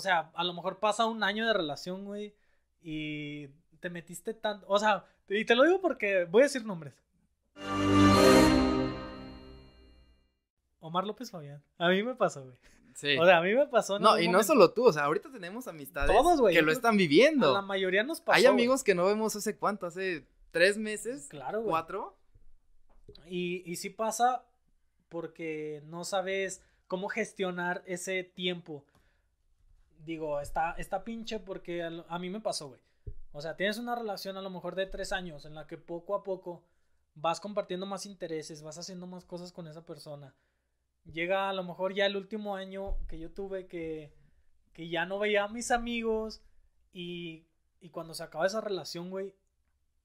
o sea, a lo mejor pasa un año de relación, güey, y te metiste tanto, o sea, y te lo digo porque voy a decir nombres. Omar López Fabián. A mí me pasó, güey. Sí. O sea, a mí me pasó. no, y no solo tú, o sea, ahorita tenemos amistades que lo están viviendo. la mayoría nos pasó. Hay amigos que no vemos hace cuánto, hace tres meses. Claro, güey. Cuatro. Y, y sí pasa porque no sabes cómo gestionar ese tiempo. Digo, está, está pinche porque a, mí me pasó, güey. O sea, tienes una relación a lo mejor de tres años en la que poco a poco vas compartiendo más intereses, vas haciendo más cosas con esa persona. Llega a lo mejor ya el último año que yo tuve que, que ya no veía a mis amigos y, y cuando se acaba esa relación, güey,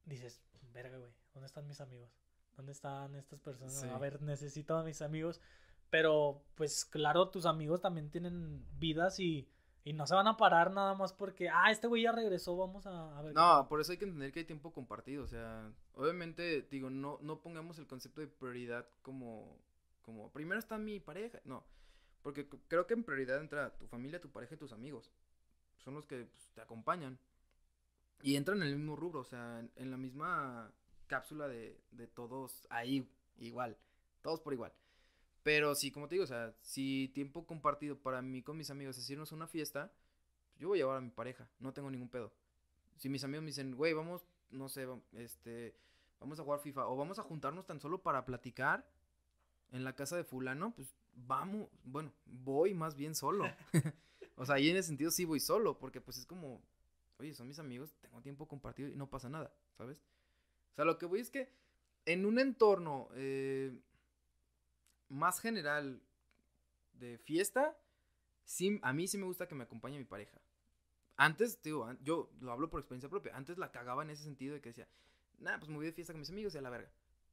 dices, verga, güey, ¿dónde están mis amigos? ¿Dónde están estas personas? A ver, necesito a mis amigos. Pero, pues claro, tus amigos también tienen vidas y, no se van a parar nada más porque, ah, este güey ya regresó, vamos a, ver. No, por eso hay que entender que hay tiempo compartido. O sea, obviamente, digo, no, no pongamos el concepto de prioridad como, como, primero está mi pareja. No, porque creo que en prioridad entra tu familia, tu pareja y tus amigos. Son los que pues, te acompañan. Y entran en el mismo rubro, o sea, en, la misma cápsula de, de todos ahí, igual. Todos por igual. Pero sí, como te digo, o sea, si tiempo compartido para mí con mis amigos es irnos a una fiesta, pues yo voy a llevar a mi pareja, no tengo ningún pedo. Si mis amigos me dicen, güey, vamos, no sé, este, vamos a jugar FIFA o vamos a juntarnos tan solo para platicar en la casa de fulano, pues vamos, bueno, voy más bien solo. o sea, ahí en ese sentido sí voy solo, porque pues es como, oye, son mis amigos, tengo tiempo compartido y no pasa nada, ¿sabes? O sea, lo que voy es que en un entorno eh, más general de fiesta, sí, a mí sí me gusta que me acompañe mi pareja. Antes, digo, yo lo hablo por experiencia propia. Antes la cagaba en ese sentido de que decía, nada, pues me voy de fiesta con mis amigos y a la verga.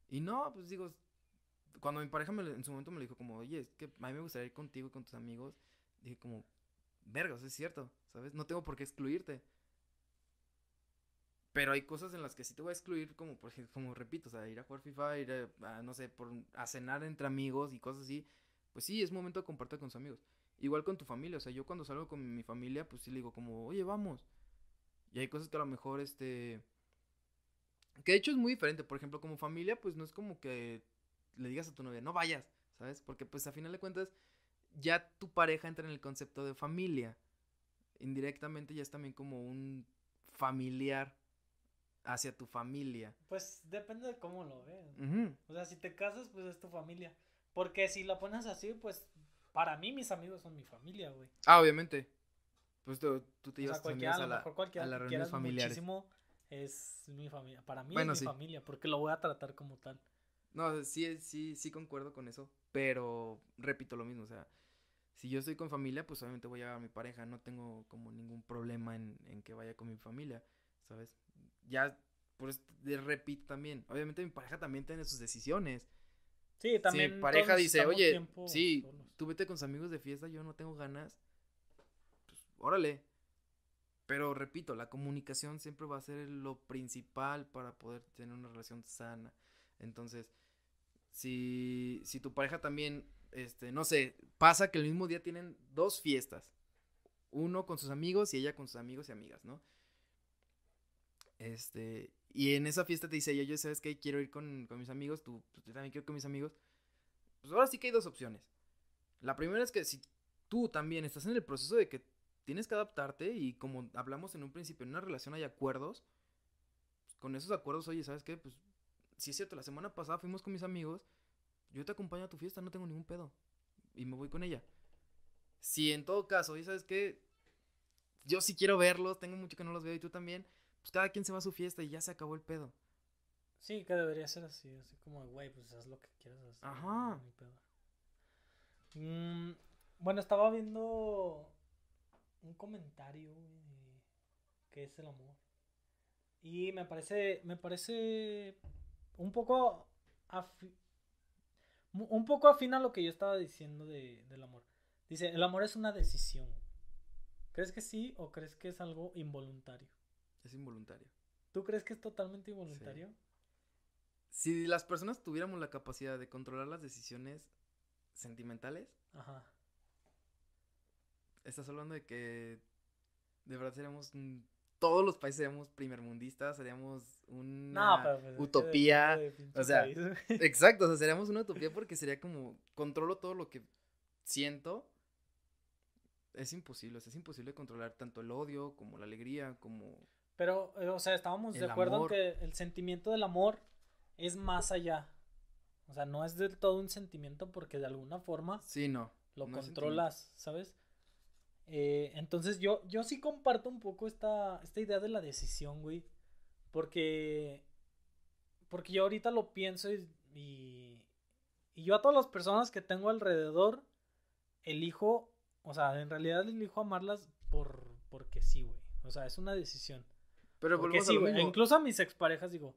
Y no, pues digo, cuando mi pareja en su momento me dijo como, oye, es que a mí me gustaría ir contigo y con tus amigos, dije como, verga, es cierto, ¿sabes? No tengo por qué excluirte. Pero hay cosas en las que sí te voy a excluir, como por ejemplo, como repito, o sea, ir a jugar FIFA, ir a, no sé, por, a cenar entre amigos y cosas así. Pues sí, es momento de compartir con tus amigos. Igual con tu familia, o sea, yo cuando salgo con mi familia, pues sí le digo como, oye, vamos. Y hay cosas que a lo mejor, este... Que de hecho es muy diferente, por ejemplo, como familia, pues no es como que le digas a tu novia, no vayas, ¿sabes? Porque pues a final de cuentas, ya tu pareja entra en el concepto de familia. Indirectamente ya es también como un familiar hacia tu familia. Pues depende de cómo lo veas. O sea, si te casas, pues es tu familia. Porque si lo pones así, pues para mí mis amigos son mi familia, güey. Ah, obviamente. Pues tú, te llevas a, a, la, a la reunión familiar. Muchísimo es mi familia. Para mí es mi familia, porque lo voy a tratar como tal. No, sí, sí, sí concuerdo con eso. Pero repito lo mismo, o sea, si yo estoy con familia, pues obviamente voy a llevar a mi pareja. No tengo como ningún problema en, en que vaya con mi familia, ¿sabes? Ya, pues, repito también, obviamente mi pareja también tiene sus decisiones. Sí, también. Si mi pareja dice, oye, sí, tú vete con sus amigos de fiesta, yo no tengo ganas, pues, órale. Pero repito, la comunicación siempre va a ser lo principal para poder tener una relación sana. Entonces, si, si tu pareja también, este, no sé, pasa que el mismo día tienen dos fiestas. Uno con sus amigos y ella con sus amigos y amigas, ¿no? Este, y en esa fiesta te dice yo, yo sabes que quiero ir con, mis amigos, tú, pues, también quiero ir con mis amigos. Pues ahora sí que hay dos opciones. La primera es que si tú también estás en el proceso de que tienes que adaptarte y como hablamos en un principio, en una relación hay acuerdos, pues, con esos acuerdos, oye, ¿sabes qué? Pues si es cierto, la semana pasada fuimos con mis amigos, yo te acompaño a tu fiesta, no tengo ningún pedo. Y me voy con ella. Si en todo caso, oye, ¿sabes qué? Yo sí quiero verlos, tengo mucho que no los veo y tú también pues cada quien se va a su fiesta y ya se acabó el pedo. Sí, que debería ser así, así como, güey, pues haz lo que quieras hacer. Ajá. Mm, bueno, estaba viendo un comentario, güey, que es el amor. Y me parece, me parece un poco un poco afín a lo que yo estaba diciendo de, del amor. Dice, el amor es una decisión. ¿Crees que sí o crees que es algo involuntario? Es involuntario. ¿Tú crees que es totalmente involuntario? Si las personas tuviéramos la capacidad de controlar las decisiones sentimentales, Ajá. estás hablando de que de verdad seríamos todos los países seríamos primermundistas, seríamos una No, pues, utopía. de o sea, país. Exacto, o sea, seríamos una utopía porque sería como controlo todo lo que siento. Es imposible, o sea, es imposible controlar tanto el odio como la alegría, como Pero, eh, o sea, estábamos de acuerdo amor. en que el sentimiento del amor es más allá. O sea, no es del todo un sentimiento porque de alguna forma sí, no. lo no controlas, ¿sabes? Eh, entonces yo, yo sí comparto un poco esta, esta idea de la decisión, güey. Porque, porque yo ahorita lo pienso y, y, y yo a todas las personas que tengo alrededor elijo, o sea, en realidad elijo amarlas por, porque sí, güey. O sea, es una decisión. Pero Porque sí, a lo güey. mismo. Incluso a mis exparejas digo,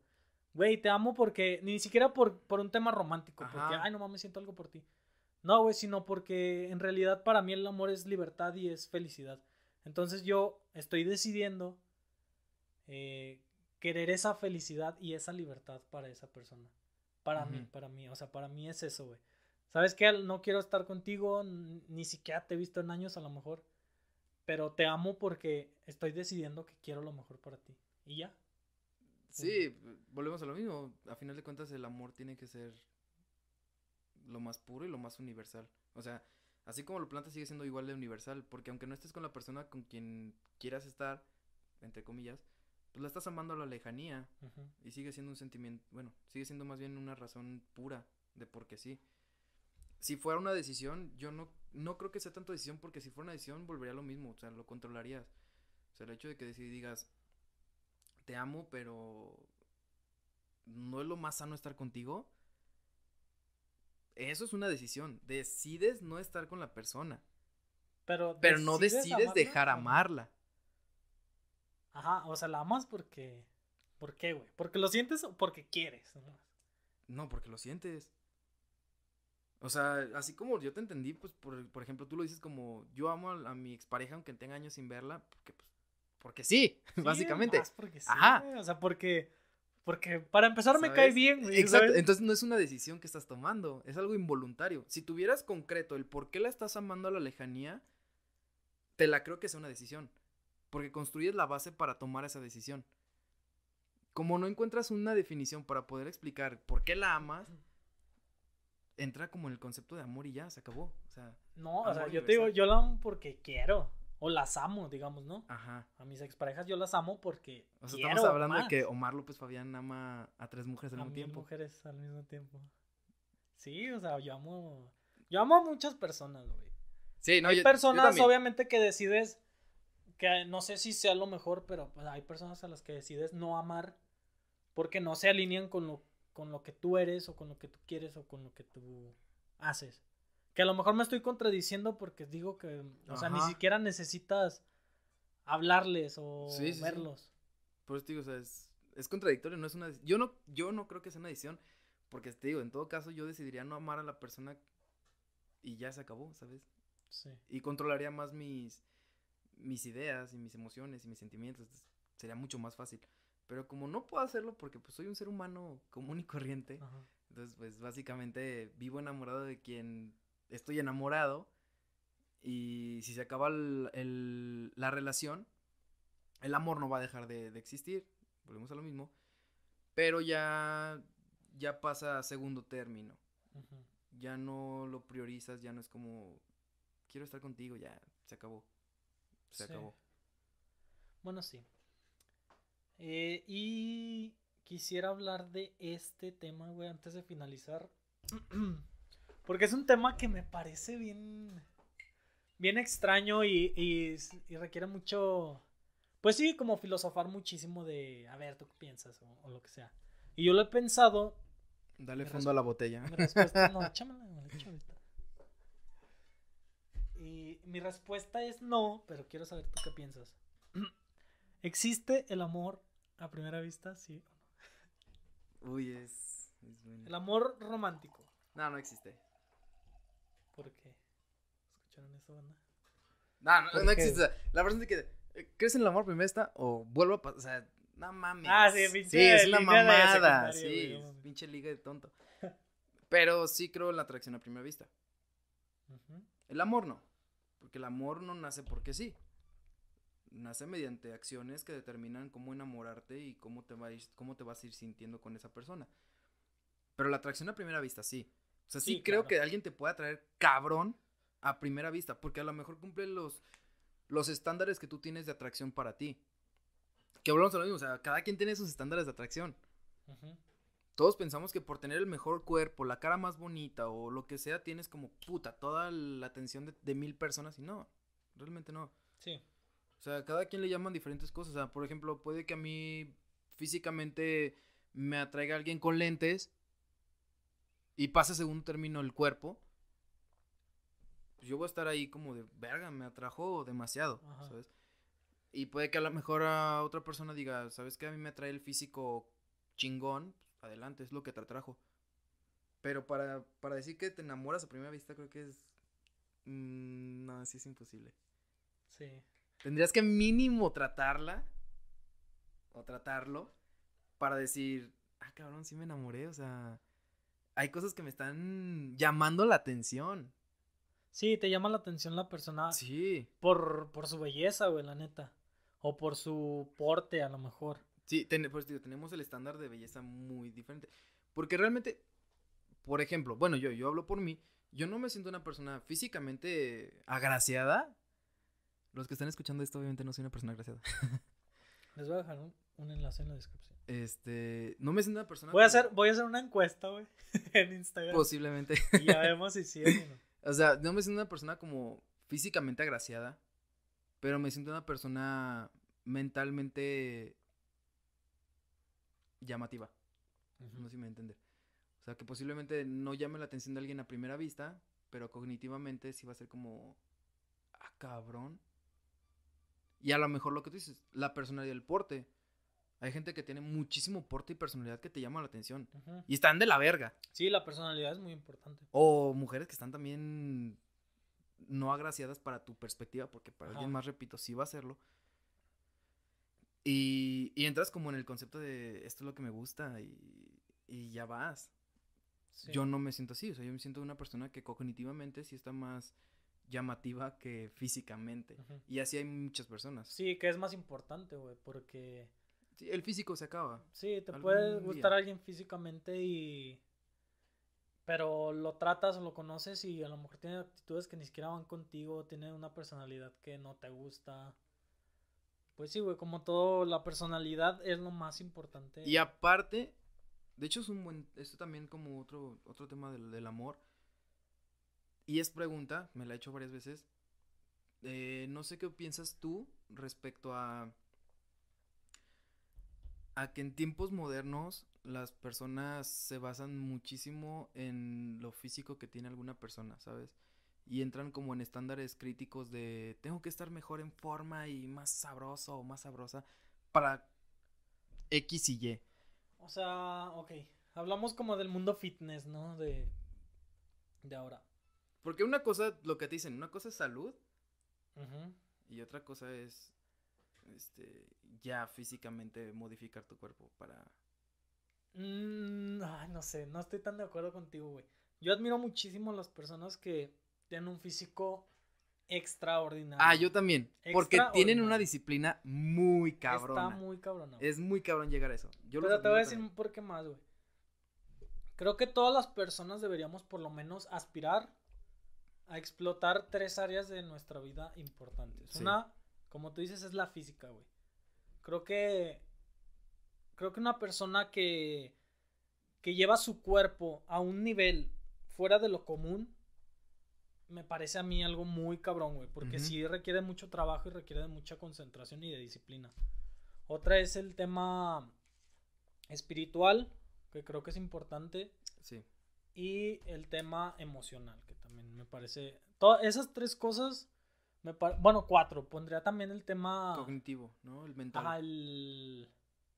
güey, te amo porque, ni siquiera por, por un tema romántico, porque, ay, no mames, siento algo por ti. No, güey, sino porque en realidad para mí el amor es libertad y es felicidad. Entonces yo estoy decidiendo eh, querer esa felicidad y esa libertad para esa persona. Para mí, para mí, o sea, para mí es eso, güey. ¿Sabes qué? No quiero estar contigo, ni siquiera te he visto en años a lo mejor, pero te amo porque estoy decidiendo que quiero lo mejor para ti. Y ya. Sí, volvemos a lo mismo. A final de cuentas, el amor tiene que ser lo más puro y lo más universal. O sea, así como lo plantas, sigue siendo igual de universal. Porque aunque no estés con la persona con quien quieras estar, entre comillas, pues la estás amando a la lejanía. Y sigue siendo un sentimiento, bueno, sigue siendo más bien una razón pura de por qué sí. Si fuera una decisión, yo no, no creo que sea tanto decisión, porque si fuera una decisión, volvería a lo mismo, o sea, lo controlarías. O sea, el hecho de que decir, digas, te amo, pero no es lo más sano estar contigo. Eso es una decisión. Decides no estar con la persona, Pero, pero no decides amarla dejar o- amarla. Ajá, o sea, la amas porque... ¿Por qué, güey? ¿Porque lo sientes o porque quieres? No, porque lo sientes. O sea, así como yo te entendí, pues, por, por ejemplo, tú lo dices como, yo amo a, a mi expareja aunque tenga años sin verla, porque, pues, porque sí, Sí, básicamente. más porque sí, Ajá. O sea, porque... Porque para empezar me cae bien, güey. Exacto, ¿sabes? entonces no es una decisión que estás tomando, es algo involuntario. Si tuvieras concreto el por qué la estás amando a la lejanía, te la creo que sea una decisión, porque construyes la base para tomar esa decisión. Como no encuentras una definición para poder explicar por qué la amas, entra como en el concepto de amor y ya, se acabó. O sea, No, o sea, yo te digo, yo la amo porque quiero. O las amo, digamos, ¿no? ajá. A mis exparejas yo las amo porque O sea, quiero estamos hablando más. de que Omar López Fabián ama a tres mujeres al a mismo mil tiempo. mujeres al mismo tiempo. Sí, o sea, yo amo... Yo amo a muchas personas, güey. Sí, no, hay yo- personas, obviamente, que decides que no sé si sea lo mejor, pero pues, hay personas a las que decides no amar porque no se alinean con lo, con lo que tú eres o con lo que tú quieres o con lo que tú haces. Que a lo mejor me estoy contradiciendo porque digo que, o sea, ni siquiera necesitas hablarles o Sí, sí, sí. verlos. Por eso te digo, o sea, es, es contradictorio, no es una... Yo no, yo no creo que sea una decisión, porque te digo, en todo caso yo decidiría no amar a la persona y ya se acabó, ¿sabes? Sí. Y controlaría más mis, mis ideas y mis emociones y mis sentimientos, entonces sería mucho más fácil. Pero como no puedo hacerlo porque pues soy un ser humano común y corriente, Ajá. entonces pues básicamente vivo enamorado de quien estoy enamorado y si se acaba el- el- la relación, el amor no va a dejar de, de existir, volvemos a lo mismo, pero ya, ya pasa a segundo término, ya no lo priorizas, ya no es como, quiero estar contigo, ya, se acabó, se Sí. acabó. Bueno, sí. Eh, y quisiera hablar de este tema, güey, antes de finalizar. Porque es un tema que me parece bien. Bien extraño y, y, y requiere mucho. Pues sí, como filosofar muchísimo de. A ver, ¿tú qué piensas? O, o lo que sea. Y yo lo he pensado. Dale Mi fondo a la botella. Mi respuesta. No, échamela. Y mi respuesta es no, pero quiero saber tú qué piensas. ¿Existe el amor a primera vista? Sí. o Uy, es... es no? bueno. El amor romántico. No, no existe. ¿Por qué? ¿Escucharon eso, banda? No, no, ¿Por no existe. La persona de que eh, crees en el amor primera esta o vuelvo a pasar. O sea, no mames. Ah, sí, pinche Sí, es una mamada. Sí, güey, no es mames. pinche liga de tonto. Pero sí creo en la atracción a primera vista. El amor no. Porque el amor no nace porque sí. Nace mediante acciones que determinan cómo enamorarte y cómo te, va a ir- cómo te vas a ir sintiendo con esa persona. Pero la atracción a primera vista, sí. O sea, sí, Sí, creo claro. que alguien te puede atraer cabrón a primera vista. Porque a lo mejor cumple los, los estándares que tú tienes de atracción para ti. Que volvemos a lo mismo. O sea, cada quien tiene sus estándares de atracción. Todos pensamos que por tener el mejor cuerpo, la cara más bonita o lo que sea, tienes como puta toda la atención de, de mil personas y no, realmente no. Sí. O sea, cada quien le llaman diferentes cosas. O sea, por ejemplo, puede que a mí físicamente me atraiga alguien con lentes y pase a segundo término el cuerpo. Pues yo voy a estar ahí como de verga, me atrajo demasiado, Ajá. ¿sabes? Y puede que a lo mejor a otra persona diga, ¿sabes qué? A mí me atrae el físico chingón, pues, adelante, es lo que te atrajo. Pero para, para decir que te enamoras a primera vista, creo que es. mm, no, sí es imposible. Sí. Tendrías que mínimo tratarla o tratarlo para decir, ah, cabrón, sí me enamoré, o sea, hay cosas que me están llamando la atención. Sí, te llama la atención la persona Sí, por, por su belleza, güey, la neta. O por su porte, a lo mejor. sí, ten- pues digo, tenemos el estándar de belleza muy diferente. Porque realmente, por ejemplo, bueno, yo, yo hablo por mí, yo no me siento una persona físicamente agraciada. Los que están escuchando esto, obviamente no soy una persona agraciada. Les voy a dejar un, un enlace en la descripción. Este, no me siento una persona. Voy a hacer, voy a hacer una encuesta, güey, en Instagram. Posiblemente. Y ya vemos si sí o no. O sea, no me siento una persona como físicamente agraciada, pero me siento una persona mentalmente llamativa. No sé si me entiende. O sea, que posiblemente no llame la atención de alguien a primera vista, pero cognitivamente sí va a ser como, ah, cabrón. Y a lo mejor lo que tú dices, la personalidad del porte. Hay gente que tiene muchísimo porte y personalidad que te llama la atención. Y están de la verga. Sí, la personalidad es muy importante. O mujeres que están también no agraciadas para tu perspectiva, porque para Ajá. alguien más, repito, sí va a serlo. Y, y entras como en el concepto de esto es lo que me gusta y, y ya vas. Sí. Yo no me siento así, o sea, yo me siento una persona que cognitivamente sí está más llamativa que físicamente. Y así hay muchas personas. Sí, que es más importante, güey, porque Sí, el físico se acaba. sí, te puede gustar alguien físicamente y... Pero lo tratas o lo conoces y a lo mejor tiene actitudes que ni siquiera van contigo, tiene una personalidad que no te gusta. Pues sí, güey, como todo, la personalidad es lo más importante. Y aparte, de hecho es un buen, esto también como otro, otro tema del, del amor. Y es pregunta, me la he hecho varias veces. eh, no sé qué piensas tú respecto a, a que en tiempos modernos las personas se basan muchísimo en lo físico que tiene alguna persona, ¿sabes? Y entran como en estándares críticos de tengo que estar mejor en forma y más sabroso o más sabrosa para X y Y. O sea, ok, hablamos como del mundo fitness, ¿no? De, de ahora. Porque una cosa, lo que te dicen, una cosa es salud y otra cosa es este ya físicamente modificar tu cuerpo para Mm, ay, no sé, no estoy tan de acuerdo contigo, güey. Yo admiro muchísimo a las personas que tienen un físico extraordinario. Ah, yo también, porque tienen una disciplina muy cabrona. Está muy cabrona. güey. Es muy cabrón llegar a eso. Yo Pero te voy a decir también. por qué más, güey. Creo que todas las personas deberíamos por lo menos aspirar a explotar tres áreas de nuestra vida importantes. Sí. Una, como tú dices, es la física, güey. Creo que creo que una persona que que lleva su cuerpo a un nivel fuera de lo común me parece a mí algo muy cabrón, güey, porque sí requiere mucho trabajo y requiere de mucha concentración y de disciplina. Otra es el tema espiritual, que creo que es importante, Sí. y el tema emocional, también me parece... Todas esas tres cosas, me par- bueno, cuatro, pondría también el tema... Cognitivo, ¿no? El mental. Ajá, el...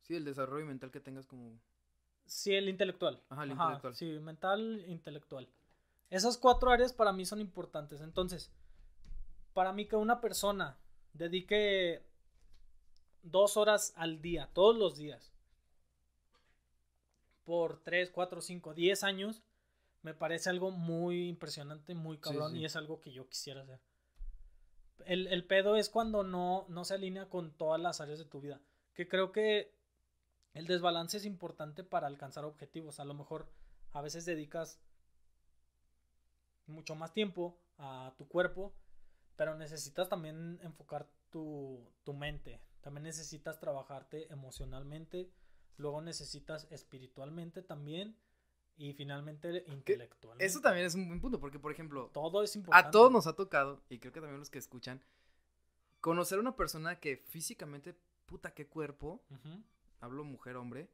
Sí, el desarrollo mental que tengas como Sí, el intelectual. Ajá, el intelectual. Sí, mental, intelectual. Esas cuatro áreas para mí son importantes. Entonces, para mí que una persona dedique dos horas al día, todos los días, por tres, cuatro, cinco, diez años, me parece algo muy impresionante, muy cabrón sí. y es algo que yo quisiera hacer. El, el pedo es cuando no, no se alinea con todas las áreas de tu vida. Que creo que el desbalance es importante para alcanzar objetivos. A lo mejor a veces dedicas mucho más tiempo a tu cuerpo, pero necesitas también enfocar tu, tu mente. También necesitas trabajarte emocionalmente. Luego necesitas espiritualmente también. Y finalmente intelectualmente. Eso también es un buen punto, porque por ejemplo, todo es importante. A todos nos ha tocado, y creo que también los que escuchan, conocer a una persona que físicamente, puta, qué cuerpo, hablo mujer, hombre,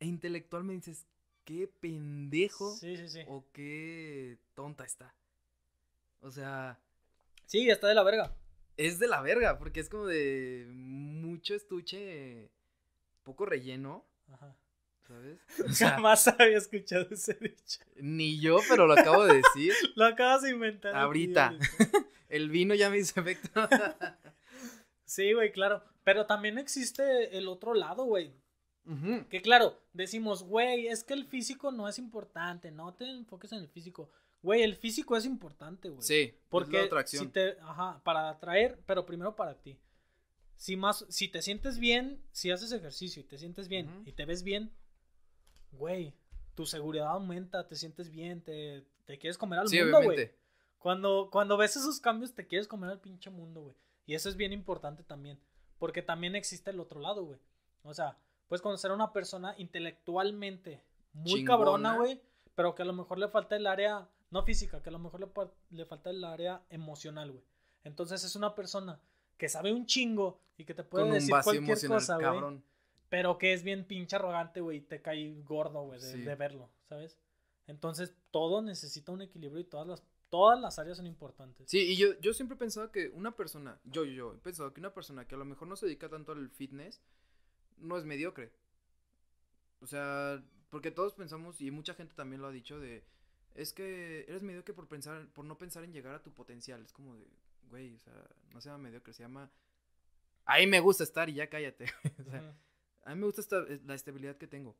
e intelectualmente dices, qué pendejo sí, sí, sí. o qué tonta está. O sea... Sí, está de la verga. Es de la verga, porque es como de mucho estuche, poco relleno. Ajá. ¿Sabes? Jamás había escuchado ese dicho. Ni yo, pero lo acabo de decir. lo acabas de inventar. Ahorita. El vino ya me hizo efecto. sí, güey, claro. Pero también existe el otro lado, güey. Que claro, decimos, güey, es que el físico no es importante, no te enfoques en el físico. Güey, el físico es importante, güey. Sí, porque si te, ajá, para atraer, pero primero para ti. Si más, si te sientes bien, si haces ejercicio y te sientes bien y te ves bien, güey, tu seguridad aumenta, te sientes bien, te, te quieres comer al mundo, güey. Cuando, cuando ves esos cambios, te quieres comer al pinche mundo, güey. Y eso es bien importante también. Porque también existe el otro lado, güey. O sea, puedes conocer a una persona intelectualmente muy cabrona, güey, pero que a lo mejor le falta el área, no física, que a lo mejor le, le falta el área emocional, güey. Entonces es una persona que sabe un chingo y que te puede decir cualquier cosa, güey. Pero que es bien pinche arrogante, güey, y te cae gordo, güey, de, verlo, ¿sabes? Entonces todo necesita un equilibrio y todas las, todas las áreas son importantes. Sí, y yo, yo siempre he pensado que una persona, yo, yo, yo, he pensado que una persona que a lo mejor no se dedica tanto al fitness, no es mediocre. O sea, porque todos pensamos, y mucha gente también lo ha dicho, de, es que eres mediocre por pensar, por no pensar en llegar a tu potencial. Es como de, güey, o sea, no se llama mediocre, se llama, ahí me gusta estar y ya cállate. o sea, a mí me gusta esta, la estabilidad que tengo.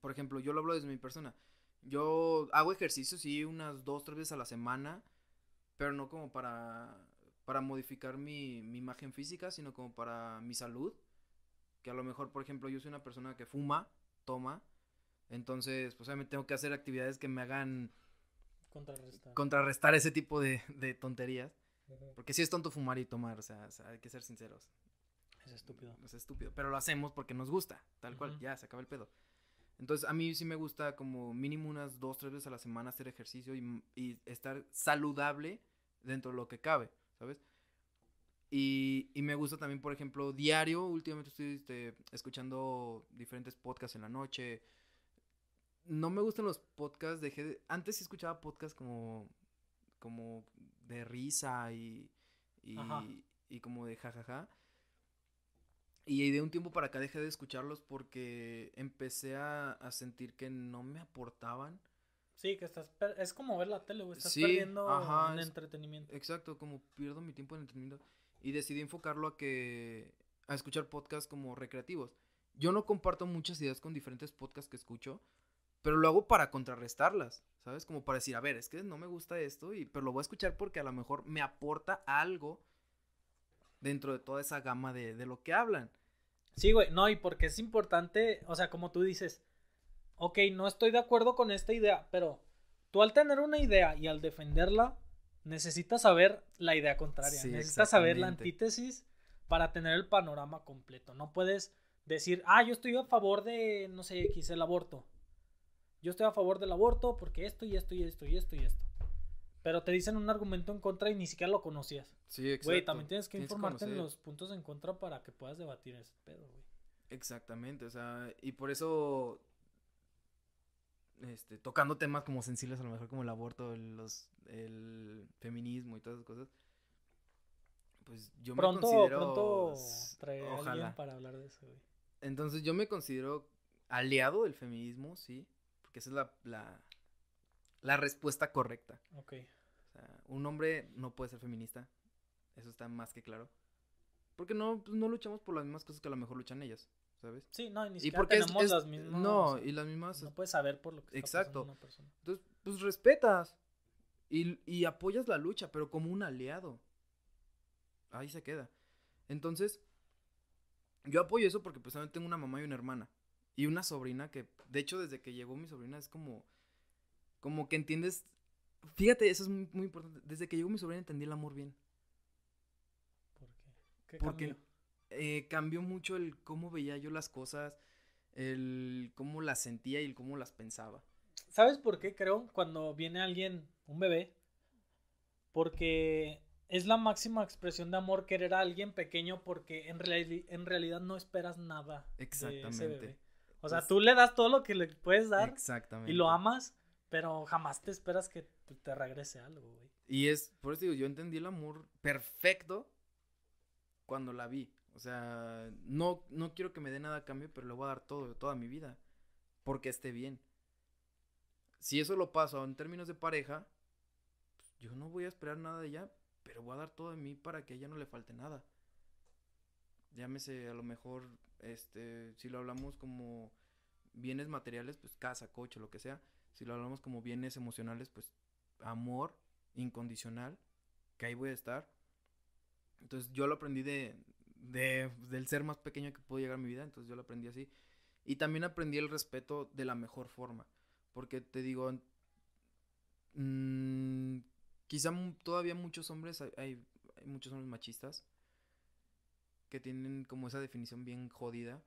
Por ejemplo, yo lo hablo desde mi persona. Yo hago ejercicio, sí, unas dos, tres veces a la semana, pero no como para, para modificar mi, mi imagen física, sino como para mi salud que a lo mejor, por ejemplo, yo soy una persona que fuma, toma, entonces, pues obviamente tengo que hacer actividades que me hagan contrarrestar, contrarrestar ese tipo de, de tonterías. Porque sí es tonto fumar y tomar, o sea, hay que ser sinceros. Es estúpido. Es estúpido, pero lo hacemos porque nos gusta, tal cual, ya, se acaba el pedo. Entonces, a mí sí me gusta como mínimo unas dos, tres veces a la semana hacer ejercicio y, y estar saludable dentro de lo que cabe, ¿sabes? Y, y, me gusta también, por ejemplo, diario. Últimamente estoy este, escuchando diferentes podcasts en la noche. No me gustan los podcasts. Dejé de, antes sí escuchaba podcasts como, como de risa y, y, y como de jajaja. Y de un tiempo para acá dejé de escucharlos porque empecé a, a sentir que no me aportaban. Sí, que estás. Es como ver la tele, güey. Estás perdiendo en entretenimiento. Exacto, como pierdo mi tiempo en entretenimiento y decidí enfocarlo a que a escuchar podcasts como recreativos. Yo no comparto muchas ideas con diferentes podcasts que escucho, pero lo hago para contrarrestarlas, ¿sabes? Como para decir, a ver, es que no me gusta esto, y, pero lo voy a escuchar porque a lo mejor me aporta algo dentro de toda esa gama de, de lo que hablan. Sí, güey, no, y porque es importante, o sea, como tú dices, ok, no estoy de acuerdo con esta idea, pero tú al tener una idea y al defenderla, necesitas saber la idea contraria, necesitas saber la antítesis para tener el panorama completo. No puedes decir, ah, yo estoy a favor de, no sé, X, el aborto. Yo estoy a favor del aborto porque esto y esto y esto y esto y esto. Pero te dicen un argumento en contra y ni siquiera lo conocías. Sí, exacto. Güey, también tienes que informarte en los puntos en contra para que puedas debatir ese pedo, güey. Exactamente, o sea, y por eso este, tocando temas como sensibles, a lo mejor como el aborto, el, los, el feminismo y todas esas cosas. Pues yo me considero. Pronto traeré a alguien para hablar de eso, güey. Entonces yo me considero aliado del feminismo, sí. Porque esa es la, la, la respuesta correcta. Ok. O sea, un hombre no puede ser feminista. Eso está más que claro. Porque no, pues no luchamos por las mismas cosas que a lo mejor luchan ellas. ¿sabes? Sí, no, y ni siquiera tenemos las mismas. No, y las mismas. No puedes saber por lo que Exacto. Está una persona. Entonces, pues respetas. Y, y apoyas la lucha, pero como un aliado. Ahí se queda. Entonces, yo apoyo eso porque pues también tengo una mamá y una hermana. Y una sobrina que, de hecho, desde que llegó mi sobrina es como, como que entiendes, fíjate, eso es muy, muy importante. Desde que llegó mi sobrina entendí el amor bien. ¿Por qué? ¿Qué Porque cambió? eh, cambió mucho el cómo veía yo las cosas, el cómo las sentía y el cómo las pensaba. ¿Sabes por qué creo cuando viene alguien, un bebé? Porque es la máxima expresión de amor querer a alguien pequeño porque en, reali- en realidad no esperas nada de ese Exactamente. bebé. O sea, tú le das todo lo que le puedes dar Exactamente. y lo amas, pero jamás te esperas que te- regrese algo, güey. Y es, por eso digo, yo entendí el amor perfecto cuando la vi. O sea, no, no quiero que me dé nada a cambio, pero le voy a dar todo, toda mi vida. Porque esté bien. Si eso lo paso en términos de pareja, yo no voy a esperar nada de ella, pero voy a dar todo de mí para que a ella no le falte nada. Llámese a lo mejor, este, si lo hablamos como bienes materiales, pues casa, coche, lo que sea. Si lo hablamos como bienes emocionales, pues amor incondicional, que ahí voy a estar. Entonces yo lo aprendí de, de del ser más pequeño que pudo llegar a mi vida, entonces yo lo aprendí así. Y también aprendí el respeto de la mejor forma, porque te digo, mm, quizá todavía muchos hombres, hay, hay muchos hombres machistas que tienen como esa definición bien jodida,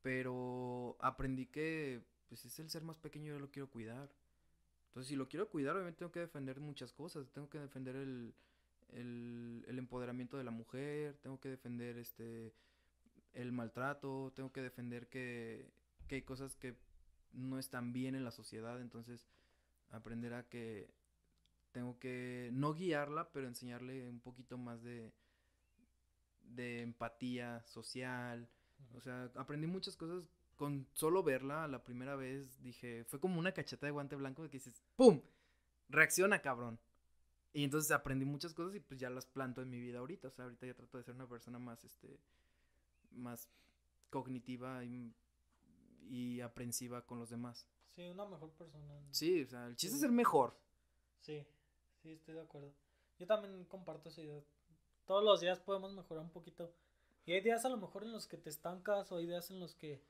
pero aprendí que pues es el ser más pequeño, yo lo quiero cuidar. Entonces, si lo quiero cuidar, obviamente tengo que defender muchas cosas. Tengo que defender el, el, el empoderamiento de la mujer, tengo que defender este el maltrato, tengo que defender que, que hay cosas que no están bien en la sociedad. Entonces, aprender a que tengo que no guiarla, pero enseñarle un poquito más de, de empatía social. O sea, aprendí muchas cosas con solo verla la primera vez. Dije, fue como una cacheta de guante blanco de que dices, ¡pum! Reacciona, cabrón. Y entonces aprendí muchas cosas y pues ya las planto en mi vida ahorita. O sea, ahorita ya trato de ser una persona más, este, más cognitiva y, y aprensiva con los demás. Sí, una mejor persona. Sí, o sea, el chiste es ser mejor. Sí, sí, estoy de acuerdo. Yo también comparto esa idea. Todos los días podemos mejorar un poquito. Y hay días a lo mejor en los que te estancas o hay días en los que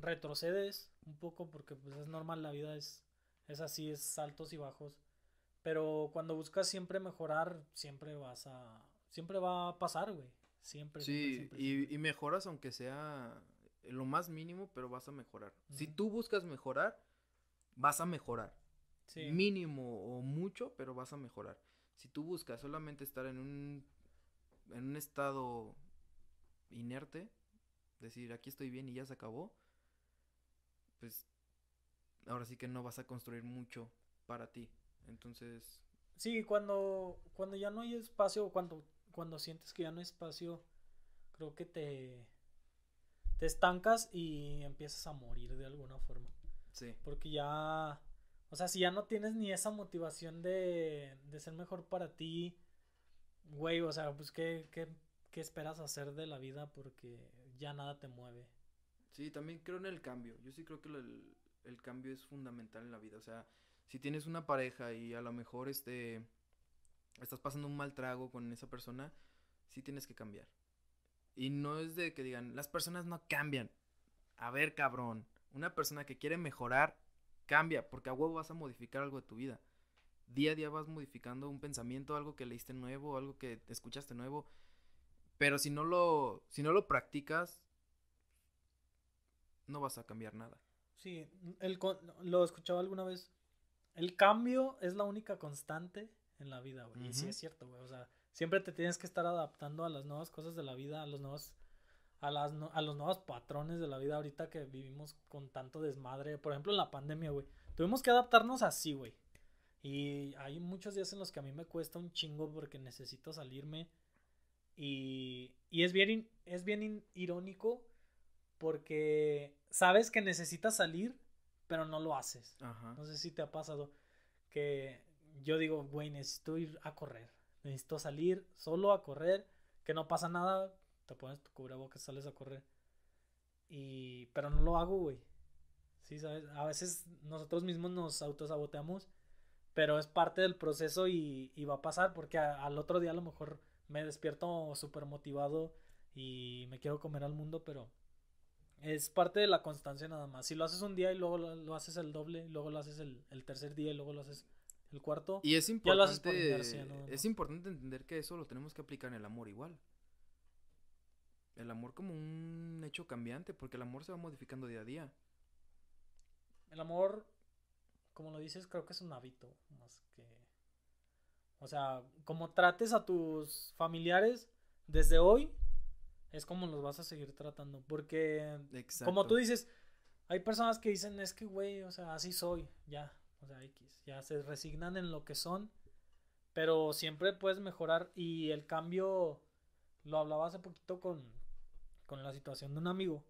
retrocedes un poco porque pues es normal, la vida es, es así, es altos y bajos. Pero cuando buscas siempre mejorar, siempre vas a... Siempre va a pasar, güey. Siempre. Sí, siempre, y, siempre. y mejoras aunque sea lo más mínimo, pero vas a mejorar. Si tú buscas mejorar, vas a mejorar. Sí. Mínimo o mucho, pero vas a mejorar. Si tú buscas solamente estar en un, en un estado inerte, decir aquí estoy bien y ya se acabó, pues ahora sí que no vas a construir mucho para ti. Entonces, Sí, cuando, cuando ya no hay espacio, cuando, cuando sientes que ya no hay espacio, creo que te, te estancas y empiezas a morir de alguna forma. sí. Porque ya, o sea, si ya no tienes ni esa motivación de, de ser mejor para ti, güey, o sea, pues ¿qué, qué, qué esperas hacer de la vida? Porque ya nada te mueve. Sí, también creo en el cambio. Yo sí creo que el, el cambio es fundamental en la vida. O sea, si tienes una pareja y a lo mejor este estás pasando un mal trago con esa persona, sí tienes que cambiar. Y no es de que digan, las personas no cambian. A ver, cabrón, una persona que quiere mejorar cambia, porque a huevo vas a modificar algo de tu vida. Día a día vas modificando un pensamiento, algo que leíste nuevo, algo que escuchaste nuevo. Pero si no lo si no lo practicas no vas a cambiar nada. Sí, el, con- lo escuchaba alguna vez. El cambio es la única constante en la vida, güey. Y sí es cierto, güey. O sea, siempre te tienes que estar adaptando a las nuevas cosas de la vida, a los nuevos, a las, no- a los nuevos patrones de la vida ahorita que vivimos con tanto desmadre. Por ejemplo, en la pandemia, güey. Tuvimos que adaptarnos así, güey. Y hay muchos días en los que a mí me cuesta un chingo porque necesito salirme. Y, y es bien, es bien irónico porque sabes que necesitas salir, pero no lo haces. Ajá. No sé si te ha pasado que yo digo, güey, necesito ir a correr. Necesito salir solo a correr, que no pasa nada, te pones tu cubrebocas, sales a correr. Y pero no lo hago, güey. Sí, sabes, a veces nosotros mismos nos autosaboteamos, pero es parte del proceso y, y va a pasar porque a- al otro día a lo mejor me despierto súper motivado y me quiero comer al mundo, pero es parte de la constancia nada más. Si lo haces un día y luego lo, lo haces el doble, y luego lo haces el, el tercer día y luego lo haces el cuarto. Y es Ya lo haces por importante, inercia, más. es importante entender que eso lo tenemos que aplicar en el amor igual. El amor como un hecho cambiante, porque el amor se va modificando día a día. El amor, como lo dices, creo que es un hábito más que... O sea, como trates a tus familiares desde hoy, es como los vas a seguir tratando. Porque, Exacto. como tú dices, hay personas que dicen, es que, güey, o sea, así soy, ya, o sea, X, ya se resignan en lo que son, pero siempre puedes mejorar y el cambio, lo hablaba hace poquito con, con la situación de un amigo,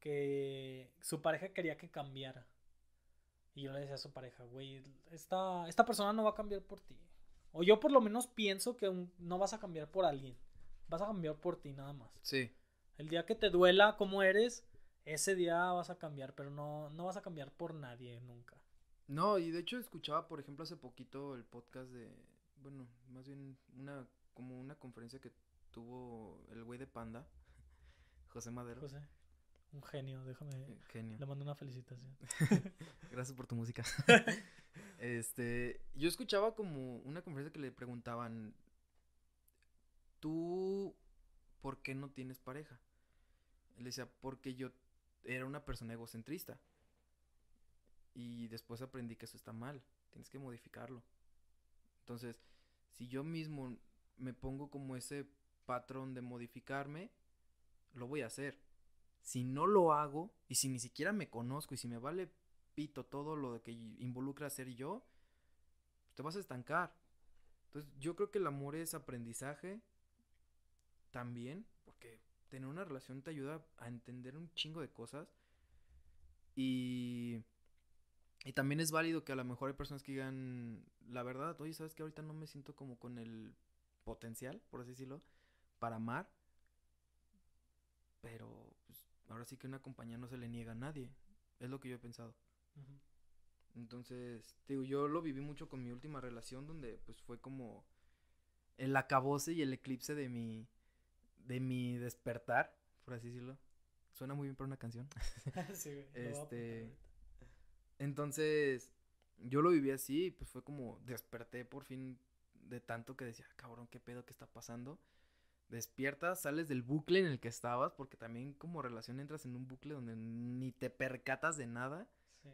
que su pareja quería que cambiara. Y yo le decía a su pareja, güey, esta, esta persona no va a cambiar por ti. O yo por lo menos pienso que un- no vas a cambiar por alguien, vas a cambiar por ti nada más. Sí. El día que te duela como eres, ese día vas a cambiar, pero no, no vas a cambiar por nadie nunca. No, y de hecho escuchaba, por ejemplo, hace poquito el podcast de, bueno, más bien una, como una conferencia que tuvo el güey de Panda, José Madero. José, un genio, déjame, Eh, Genio. le mando una felicitación. Gracias por tu música. este, yo escuchaba como una conferencia que le preguntaban, ¿tú por qué no tienes pareja? Él decía, porque yo era una persona egocentrista. Y después aprendí que eso está mal, tienes que modificarlo. Entonces, si yo mismo me pongo como ese patrón de modificarme, lo voy a hacer. Si no lo hago y si ni siquiera me conozco y si me vale pito todo lo que involucra ser yo, te vas a estancar. Entonces, yo creo que el amor es aprendizaje también, porque tener una relación te ayuda a entender un chingo de cosas. Y, y también es válido que a lo mejor hay personas que digan, la verdad, oye, ¿sabes que ahorita no me siento como con el potencial, por así decirlo, para amar? Pero pues, ahora sí que una compañía no se le niega a nadie. Es lo que yo he pensado. Entonces, digo, yo lo viví mucho con mi última relación donde pues fue como el acabose y el eclipse de mi de mi despertar, por así decirlo. Suena muy bien para una canción. Sí, güey, Este. Entonces, yo lo viví así, pues fue como desperté por fin de tanto que decía, "Ah, cabrón, qué pedo que está pasando. Despiertas, sales del bucle en el que estabas, porque también como relación entras en un bucle donde ni te percatas de nada. Sí.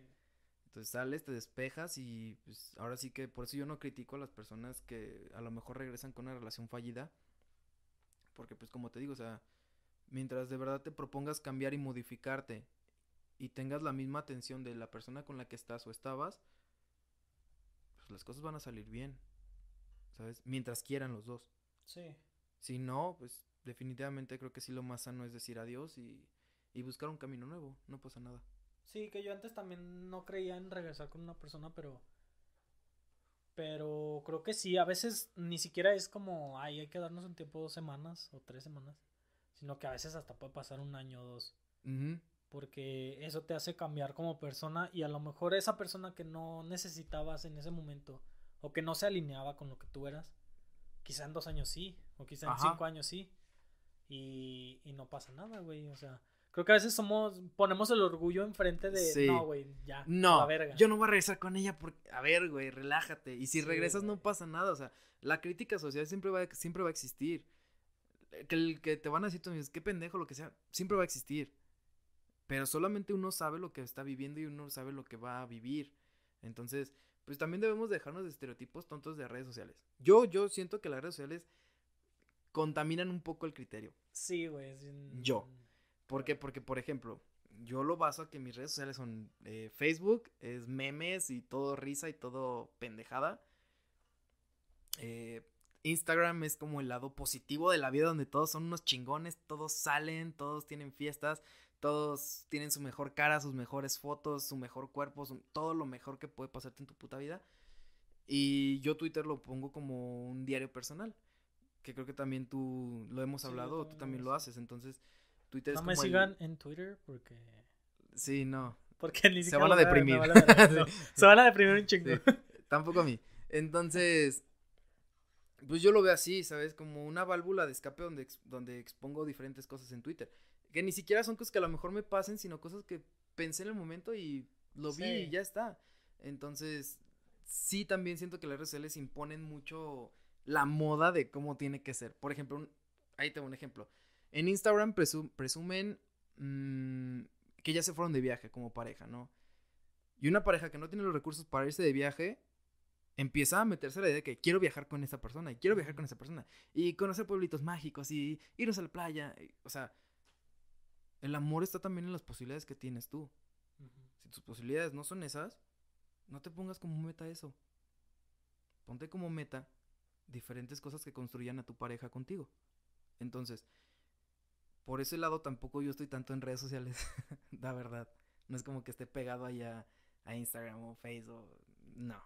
Entonces sales, te despejas y pues ahora sí que por eso yo no critico a las personas que a lo mejor regresan con una relación fallida. Porque pues como te digo, o sea, mientras de verdad te propongas cambiar y modificarte y tengas la misma atención de la persona con la que estás o estabas, pues las cosas van a salir bien. ¿Sabes? Mientras quieran los dos. Sí. Si no, pues definitivamente creo que sí lo más sano es decir adiós y, y buscar un camino nuevo. No pasa nada. Sí, que yo antes también no creía en regresar con una persona, pero. Pero creo que sí, a veces ni siquiera es como, ay, hay que darnos un tiempo dos semanas o tres semanas, sino que a veces hasta puede pasar un año o dos, porque eso te hace cambiar como persona y a lo mejor esa persona que no necesitabas en ese momento o que no se alineaba con lo que tú eras, quizá en dos años sí, o quizá en Ajá. cinco años sí, y, y no pasa nada, güey, o sea. Creo que a veces somos, ponemos el orgullo enfrente de, Sí. no, güey, ya, No, la verga. yo no voy a regresar con ella porque, a ver, güey, relájate. Y si Sí, regresas no pasa nada, o sea, la crítica social siempre va, a- siempre va a existir. Que el que te van a decir tú dices, qué pendejo, lo que sea, siempre va a existir. Pero solamente uno sabe lo que está viviendo y uno sabe lo que va a vivir. Entonces, pues también debemos dejarnos de estereotipos tontos de redes sociales. Yo, yo siento que las redes sociales contaminan un poco el criterio. Sí, güey. Yo. ¿Por qué? Porque, por ejemplo, yo lo baso a que mis redes sociales son eh, Facebook, es memes y todo risa y todo pendejada. Eh, Instagram es como el lado positivo de la vida donde todos son unos chingones, todos salen, todos tienen fiestas, todos tienen su mejor cara, sus mejores fotos, su mejor cuerpo, su- todo lo mejor que puede pasarte en tu puta vida. Y yo Twitter lo pongo como un diario personal, que creo que también tú lo hemos Sí, hablado, tú también también lo haces, entonces Twitter No es me como el- sigan en Twitter porque. Sí, no. Porque ni Se siquiera van a deprimir. me no, se van a deprimir un chingo. Sí. tampoco a mí. Entonces, pues yo lo veo así, ¿sabes? Como una válvula de escape donde, donde expongo diferentes cosas en Twitter. Que ni siquiera son cosas que a lo mejor me pasen, sino cosas que pensé en el momento y lo vi y ya está. Entonces, sí también siento que las redes sociales imponen mucho la moda de cómo tiene que ser. Por ejemplo, ahí tengo un ejemplo. En Instagram presumen mm, que ya se fueron de viaje como pareja, ¿no? Y una pareja que no tiene los recursos para irse de viaje empieza a meterse la idea de que quiero viajar con esa persona y quiero viajar con esa persona y conocer pueblitos mágicos y irnos a la playa. o sea, el amor está también en las posibilidades que tienes tú. Si tus posibilidades no son esas, no te pongas como meta eso. Ponte como meta diferentes cosas que construyan a tu pareja contigo. Entonces, por ese lado tampoco yo estoy tanto en redes sociales, la verdad. No es como que esté pegado allá a Instagram o Facebook, no.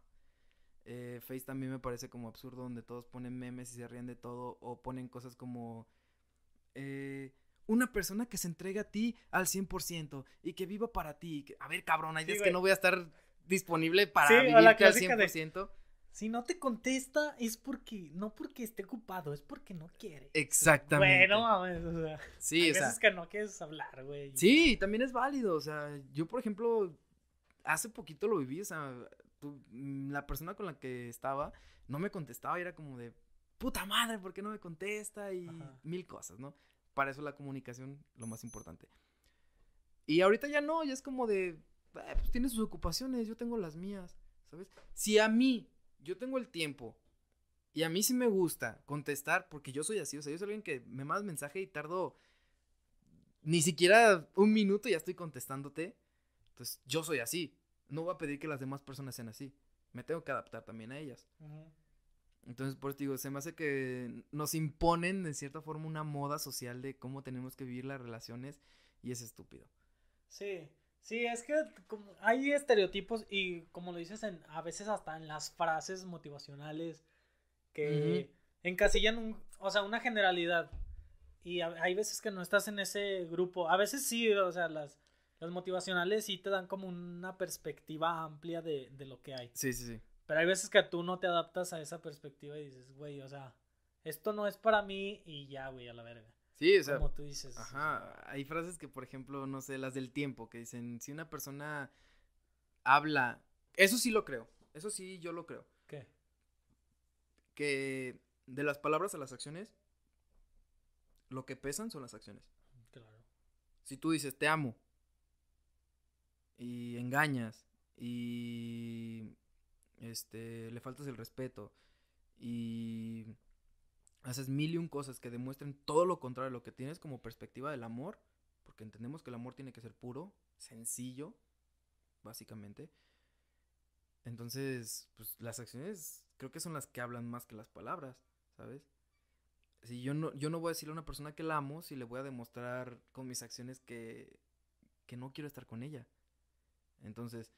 Eh, Face también me parece como absurdo donde todos ponen memes y se ríen de todo o ponen cosas como eh, una persona que se entrega a ti al 100% y que viva para ti. a ver, cabrón, hay días que no voy a estar disponible para sí, vivirte al 100%. Si no te contesta es porque no porque esté ocupado, es porque no quiere. Exactamente. Bueno, o sea, sí, hay veces que no quieres hablar, güey. Sí, también es válido, o sea, yo por ejemplo hace poquito lo viví, o sea, mm, la persona con la que estaba no me contestaba y era como de puta madre, ¿por qué no me contesta? Y mil cosas, ¿no? Para eso la comunicación, lo más importante. Y ahorita ya no, ya es como de, eh, pues tiene sus ocupaciones, yo tengo las mías, ¿sabes? Si a mí, yo tengo el tiempo y a mí sí me gusta contestar, porque yo soy así, o sea, yo soy alguien que me manda mensaje y tardo ni siquiera un minuto y ya estoy contestándote. Entonces, yo soy así. No voy a pedir que las demás personas sean así. Me tengo que adaptar también a ellas. Entonces, por eso digo, se me hace que nos imponen de cierta forma una moda social de cómo tenemos que vivir las relaciones y es estúpido. Sí, sí, es que hay estereotipos y como lo dices, en, a veces hasta en las frases motivacionales que encasillan un, o sea, una generalidad. Y hay veces que no estás en ese grupo. A veces sí, o sea, las, las motivacionales sí te dan como una perspectiva amplia de, de lo que hay. Sí, sí, sí. Pero hay veces que tú no te adaptas a esa perspectiva y dices, güey, o sea, esto no es para mí y ya, güey, a la verga. Sí, o sea. Como tú dices. Ajá. Hay frases que, por ejemplo, no sé, las del tiempo, que dicen, si una persona habla. Eso sí lo creo. Eso sí yo lo creo. ¿Qué? Que de las palabras a las acciones, lo que pesan son las acciones. Claro. Si tú dices, te amo, y engañas, y este, le faltas el respeto y haces mil y un cosas que demuestren todo lo contrario a lo que tienes como perspectiva del amor, porque entendemos que el amor tiene que ser puro, sencillo, básicamente. Entonces, pues las acciones creo que son las que hablan más que las palabras, ¿sabes? Si yo no, yo no voy a decirle a una persona que la amo si le voy a demostrar con mis acciones que, que no quiero estar con ella. Entonces,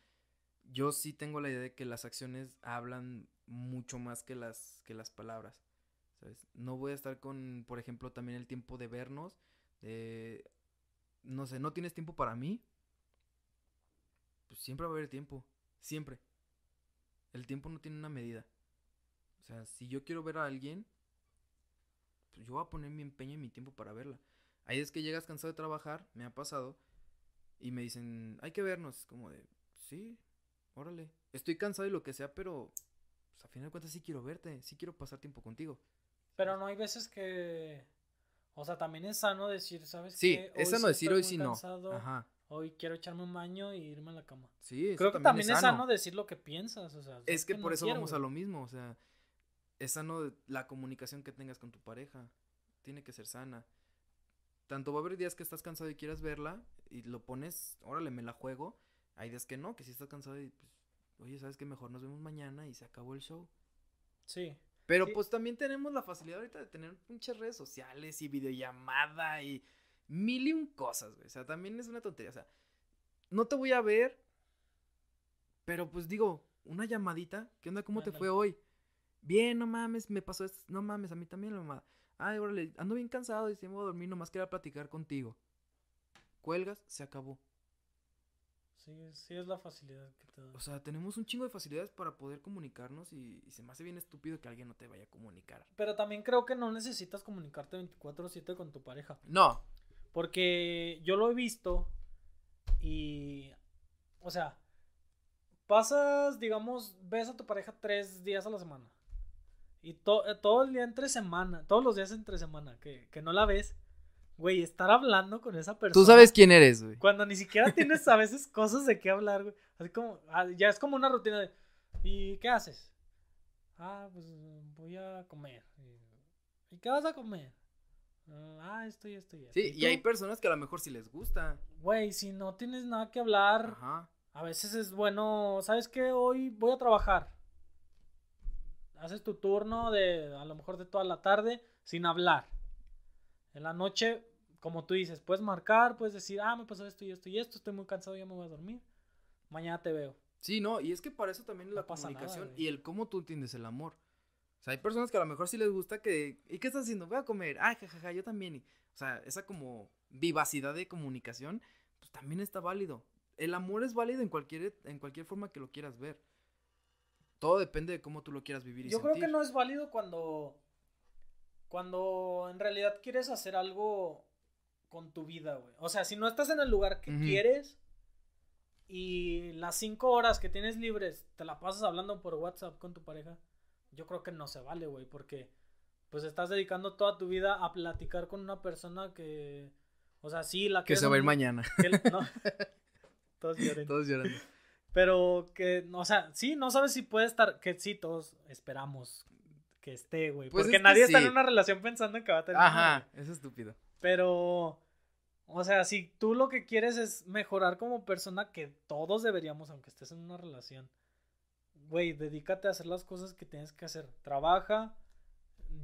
yo sí tengo la idea de que las acciones hablan mucho más que las, que las palabras. No voy a estar con, por ejemplo, también el tiempo de vernos. No sé, ¿no tienes tiempo para mí? Pues siempre va a haber tiempo. Siempre. El tiempo no tiene una medida. O sea, si yo quiero ver a alguien, pues yo voy a poner mi empeño y mi tiempo para verla. Ahí es que llegas cansado de trabajar, me ha pasado, y me dicen, hay que vernos. Como de, sí, órale, estoy cansado y lo que sea, pero pues, a final de cuentas sí quiero verte, sí quiero pasar tiempo contigo. Pero no hay veces que, o sea, también es sano decir, ¿sabes? Sí, es sano decir hoy sí no. Ajá. Hoy quiero echarme un baño y irme a la cama. Sí, eso Creo que también, es, sano. decir lo que piensas, o sea. Es que, por eso vamos a lo mismo, o sea, es sano la comunicación que tengas con tu pareja, tiene que ser sana. Tanto va a haber días que estás cansado y quieras verla y lo pones, órale, me la juego, hay días que no, que si estás cansado y pues, oye, ¿sabes qué? Mejor nos vemos mañana y se acabó el show. Sí. Pero pues también tenemos la facilidad ahorita de tener muchas redes sociales y videollamada y mil y un cosas, güey. O sea, también es una tontería. O sea, no te voy a ver, pero pues digo, una llamadita. ¿Qué onda? ¿Cómo te fue hoy? Bien, no mames, me pasó esto. No mames, a mí también la mamada. Ay, órale, ando bien cansado y si me voy a dormir, nomás quería platicar contigo. Cuelgas, se acabó. Sí, sí es la facilidad que te da. O sea, tenemos un chingo de facilidades para poder comunicarnos y, y se me hace bien estúpido que alguien no te vaya a comunicar. Pero también creo que no necesitas comunicarte 24/7 con tu pareja. No. Porque yo lo he visto y, o sea, pasas, digamos, ves a tu pareja tres días a la semana. Y to- eh, todo el día entre semana, todos los días entre semana, que, que no la ves, güey, estar hablando con esa persona. Tú sabes quién eres, güey. Cuando ni siquiera tienes a veces cosas de qué hablar, güey. Así como, ah, ya es como una rutina de, ¿y qué haces? Ah, pues voy a comer. ¿Y qué vas a comer? Ah, esto y esto y esto. Sí, y hay personas que a lo mejor sí les gusta. Güey, si no tienes nada que hablar, Ajá. a veces es bueno, ¿sabes qué? Hoy voy a trabajar. Haces tu turno de a lo mejor de toda la tarde sin hablar. En la noche, como tú dices, puedes marcar, puedes decir, ah, me pasó esto y esto y esto, estoy muy cansado, ya me voy a dormir. Mañana te veo. Sí, no, y es que para eso también No la nada, comunicación güey. y el cómo tú entiendes el amor. O sea, hay personas que a lo mejor sí les gusta que, ¿y qué estás haciendo? Voy a comer. Ay, jajaja, yo también. Y, o sea, esa como vivacidad de comunicación, pues también está válido. El amor es válido en cualquier, en cualquier forma que lo quieras ver. Todo depende de cómo tú lo quieras vivir y Yo creo que no es válido cuando cuando en realidad quieres hacer algo con tu vida, güey. O sea, si no estás en el lugar que quieres y las cinco horas que tienes libres te la pasas hablando por WhatsApp con tu pareja, yo creo que no se vale, güey, porque pues estás dedicando toda tu vida a platicar con una persona que, o sea, sí, la Que se va a ir mañana. no. Todos lloren. Todos llorando. Pero que, o sea, sí, no sabes si puede estar, que sí, todos esperamos que esté, güey. Pues porque es nadie está en sí. una relación pensando en que va a terminar. Ajá, es estúpido. Pero, o sea, si tú lo que quieres es mejorar como persona, que todos deberíamos, aunque estés en una relación, güey, dedícate a hacer las cosas que tienes que hacer. Trabaja,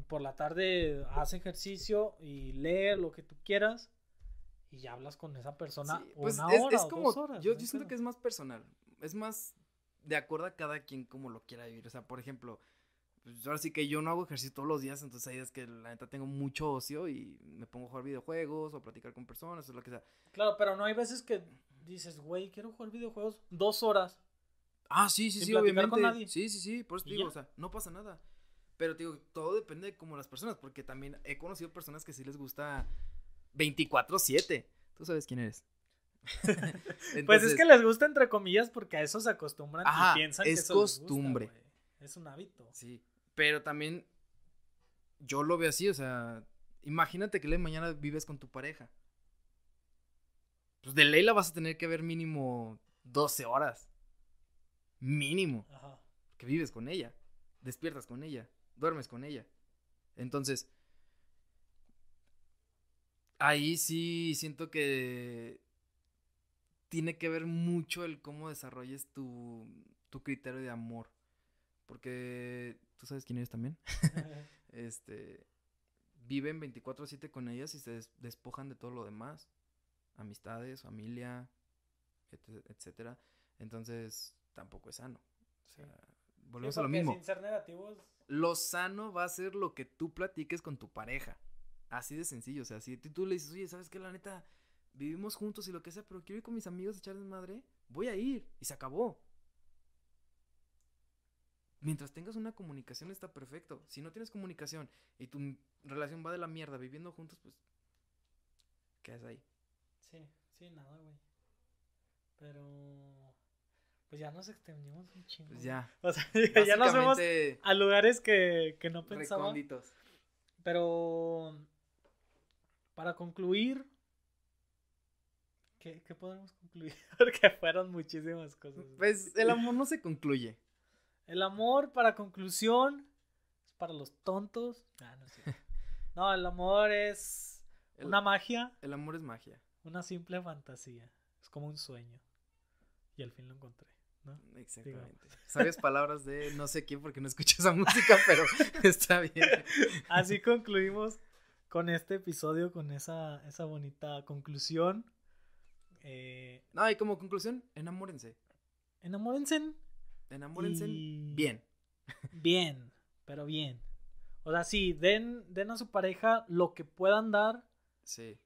por la tarde haz ejercicio y lee lo que tú quieras. Y ya hablas con esa persona Sí, pues una es, hora es o como, dos horas. yo, no yo siento que es más personal, es más de acuerdo a cada quien como lo quiera vivir, o sea, por ejemplo, pues ahora sí que yo no hago ejercicio todos los días, entonces hay días que la neta tengo mucho ocio y me pongo a jugar videojuegos o a platicar con personas o lo que sea. Claro, pero no hay veces que dices, güey, quiero jugar videojuegos dos horas. Ah, sí, sí, Sin sí, obviamente. con nadie. Sí, sí, sí, por eso te ¿Y digo, ya? o sea, no pasa nada. Pero te digo, todo depende de como las personas, porque también he conocido personas que sí les gusta 24/7. Tú sabes quién eres. pues es que les gusta entre comillas porque a eso se acostumbran Ajá, y piensan que es eso les gusta, costumbre. güey. es un hábito. Sí, pero también yo lo veo así, o sea, imagínate que de mañana vives con tu pareja. Pues de ley la vas a tener que ver mínimo 12 horas. Mínimo. Ajá. Que vives con ella. Despiertas con ella. Duermes con ella. Entonces, ahí sí siento que tiene que ver mucho el cómo desarrolles tu, tu criterio de amor. Porque tú sabes quién eres también. este viven 24/7 con ellas y se des- despojan de todo lo demás, amistades, familia, et- etcétera. Entonces, tampoco es sano. O sea, volvemos Sí, a lo mismo. Sin ser negativos. Lo sano va a ser lo que tú platiques con tu pareja. Así de sencillo, o sea, si tú, le dices, "Oye, ¿sabes qué? La neta vivimos juntos y lo que sea, pero quiero ir con mis amigos a echarles madre", voy a ir y se acabó. Mientras tengas una comunicación está perfecto. Si no tienes comunicación y tu relación va de la mierda viviendo juntos, pues ¿qué haces ahí? Sí, sí, nada, güey. Pero. Pues ya nos extendimos un chingo. Pues ya. O sea, ya nos vemos a lugares que, que no pensaba. recónditos. Pero. Para concluir. ¿Qué, qué podemos concluir? Porque fueron muchísimas cosas. Pues el amor no se concluye. El amor, para conclusión, es para los tontos. Ah, no, cierto. no, el amor es El- una magia, El amor es magia. una simple fantasía. Es como un sueño. Y al fin lo encontré. ¿no? Exactamente. Sabias palabras de no sé quién porque no escucho esa música, pero está bien. Así concluimos con este episodio, con esa, esa bonita conclusión. Eh, No, y como conclusión, enamórense. enamórense. Enamórense y- bien. Bien, pero bien. O sea, sí, den, den a su pareja lo que puedan dar, Sí.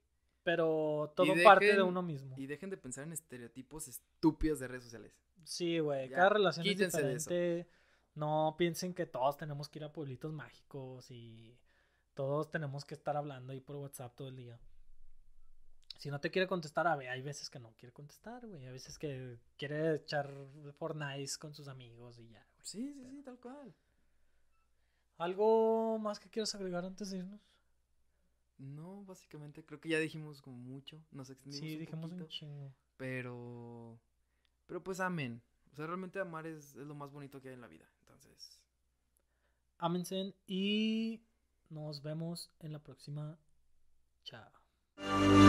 Pero todo parte de uno mismo. Y dejen de pensar en estereotipos estúpidos de redes sociales. Sí, güey. Cada relación es quítense de eso. diferente. No piensen que todos tenemos que ir a pueblitos mágicos y todos tenemos que estar hablando ahí por WhatsApp todo el día. Si no te quiere contestar, a ver, hay veces que no quiere contestar, güey. Hay veces que quiere echar Fortnite con sus amigos y ya, güey. Sí, sí, sí, tal cual. ¿Algo más que quieras agregar antes de irnos? No, básicamente creo que ya dijimos como mucho. Nos extendimos Sí, un dijimos un poquito, chingo. Pero. Pero pues amén. O sea, realmente amar es, es lo más bonito que hay en la vida. Entonces. Ámense y nos vemos en la próxima. Chao.